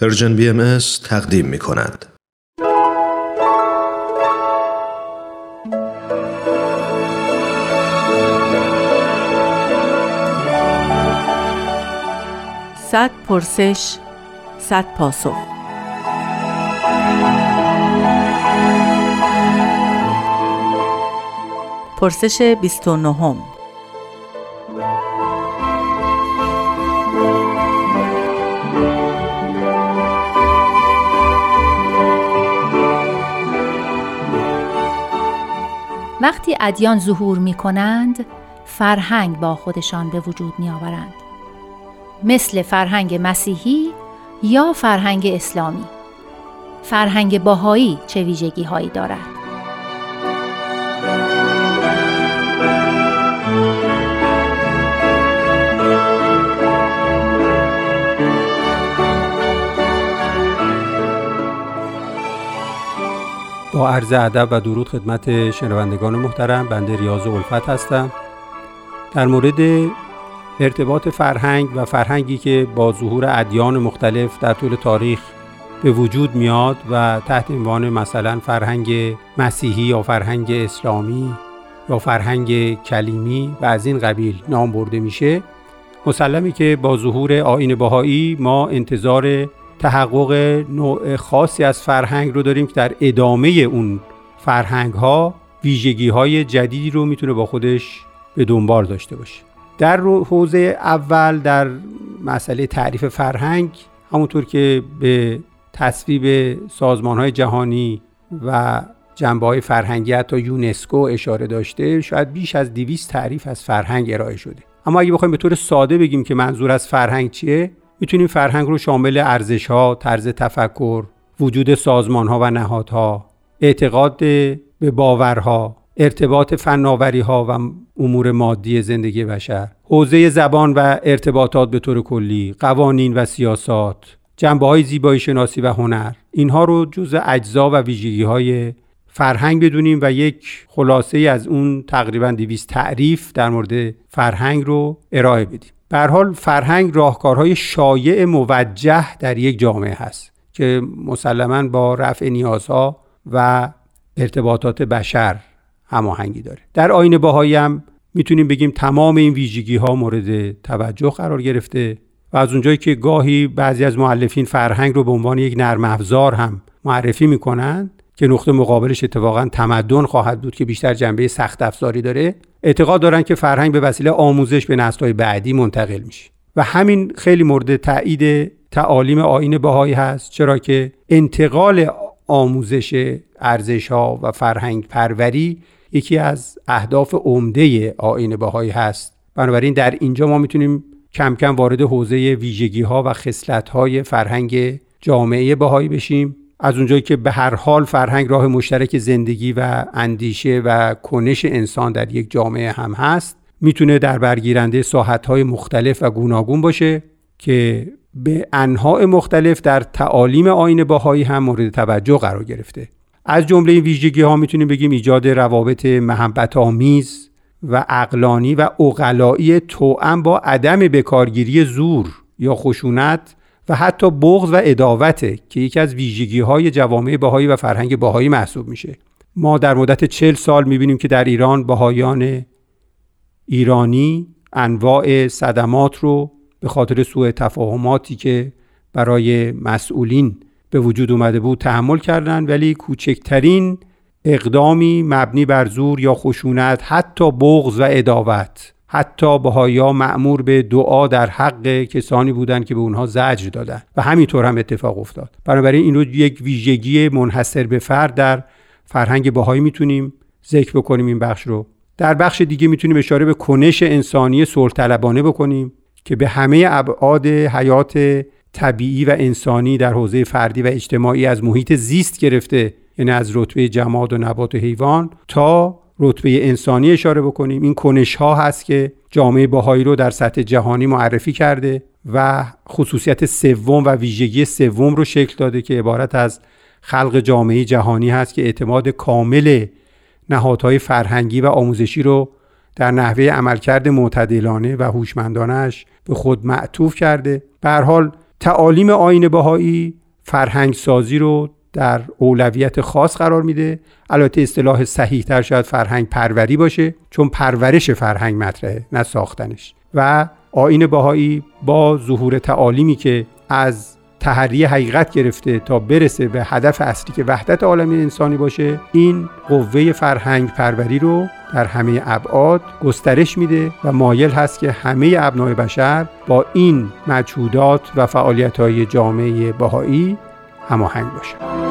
پرژن بی ام تقدیم می کند. صد پرسش صد پاسخ پرسش 29 وقتی ادیان ظهور می کنند فرهنگ با خودشان به وجود می آورند. مثل فرهنگ مسیحی یا فرهنگ اسلامی فرهنگ باهایی چه ویژگی هایی دارد؟ عرض ادب و درود خدمت شنوندگان محترم بنده ریاض الفت هستم. در مورد ارتباط فرهنگ و فرهنگی که با ظهور ادیان مختلف در طول تاریخ به وجود میاد و تحت عنوان مثلا فرهنگ مسیحی یا فرهنگ اسلامی یا فرهنگ کلیمی و از این قبیل نام برده میشه مسلمی که با ظهور آین باهایی ما انتظار تحقق نوع خاصی از فرهنگ رو داریم که در ادامه اون فرهنگ ها ویژگی های جدیدی رو می‌تونه با خودش به دنبال داشته باشه. در حوزه اول در مسئله تعریف فرهنگ همونطور که به تصویب سازمان های جهانی و جنبه های فرهنگی حتی یونسکو اشاره داشته شاید بیش از 200 تعریف از فرهنگ ارائه شده. اما اگه بخوایم به طور ساده بگیم که منظور از فرهنگ چیه می‌تونیم فرهنگ رو شامل ارزش ها، طرز تفکر، وجود سازمان ها و نهادها، اعتقاد به باورها، ارتباط فناوری ها و امور مادی زندگی بشر، حوزه زبان و ارتباطات به طور کلی، قوانین و سیاسات، جنبه های زیبایی شناسی و هنر اینها رو جز اجزا و ویژگی های فرهنگ بدونیم و یک خلاصه از اون تقریبا 200 تعریف در مورد فرهنگ رو ارائه بدیم. به حال فرهنگ راهکارهای شایع موجه در یک جامعه هست که مسلما با رفع نیازها و ارتباطات بشر هماهنگی داره. در آین باهایی هم می‌تونیم بگیم تمام این ویژگی ها مورد توجه قرار گرفته و از اونجایی که گاهی بعضی از معلفین فرهنگ رو به عنوان یک نرم افزار هم معرفی می‌کنند که نقطه مقابلش اتفاقا تمدن خواهد بود که بیشتر جنبه سخت افزاری داره اعتقاد دارن که فرهنگ به وسیله آموزش به نسل‌های بعدی منتقل میشه. و همین خیلی مورد تایید تعالیم آین بهایی هست چرا که انتقال آموزش ارزش ها و فرهنگ پروری یکی از اهداف عمده آین بهایی هست. بنابراین در اینجا ما می‌تونیم کم کم وارد حوزه ویژگی ها و خصلت های فرهنگ جامعه بهایی بشیم. از اونجایی که به هر حال فرهنگ راه مشترک زندگی و اندیشه و کنش انسان در یک جامعه هم هست می‌تونه در برگیرنده ساحتهای مختلف و گوناگون باشه که به انواع مختلف در تعالیم آین باهایی هم مورد توجه قرار گرفته. از جمله این ویژگی ها می‌تونیم بگیم ایجاد روابط محبت آمیز و اقلانی و اقلایی توأم با عدم بکارگیری زور یا خشونت و حتی بغض و اداوته که یکی از ویژگی های جوامع بهایی و فرهنگ بهایی محسوب میشه. ما در مدت چل سال می‌بینیم که در ایران بهایان ایرانی انواع صدمات رو به خاطر سوء تفاهماتی که برای مسئولین به وجود اومده بود تحمل کردند ولی کوچکترین اقدامی مبنی بر زور یا خشونت حتی بغض و اداوت حتی بهایا معمور به دعا در حق کسانی بودند که به اونها زجر دادن و همینطور هم اتفاق افتاد. بنابراین این رو یک ویژگی منحصر به فرد در فرهنگ بهایی می‌تونیم ذکر بکنیم این بخش رو. در بخش دیگه می‌تونیم اشاره به کنش انسانی طلبانه بکنیم که به همه ابعاد حیات طبیعی و انسانی در حوزه فردی و اجتماعی از محیط زیست گرفته یعنی از رتبه جماد و نبات و حیوان تا رتبه انسانی اشاره بکنیم. این کنش ها هست که جامعه باهایی رو در سطح جهانی معرفی کرده و خصوصیت سوم و ویژگی سوم رو شکل داده که عبارت از خلق جامعه جهانی هست که اعتماد کامل نهادهای فرهنگی و آموزشی رو در نحوه عملکرد معتدلانه و هوشمندانش به خود معطوف کرده. به حال تعالیم آین بهایی فرهنگ سازی رو در اولویت خاص قرار میده البته اصطلاح صحیح تر شاید فرهنگ پروری باشه چون پرورش فرهنگ مطرحه نه ساختنش و آین بهایی با ظهور تعالیمی که از تحری حقیقت گرفته تا برسه به هدف اصلی که وحدت عالم انسانی باشه این قوه فرهنگ پروری رو در همه ابعاد گسترش میده و مایل هست که همه ابنای بشر با این مجهودات و فعالیت های جامعه بهایی هماهنگ باشند.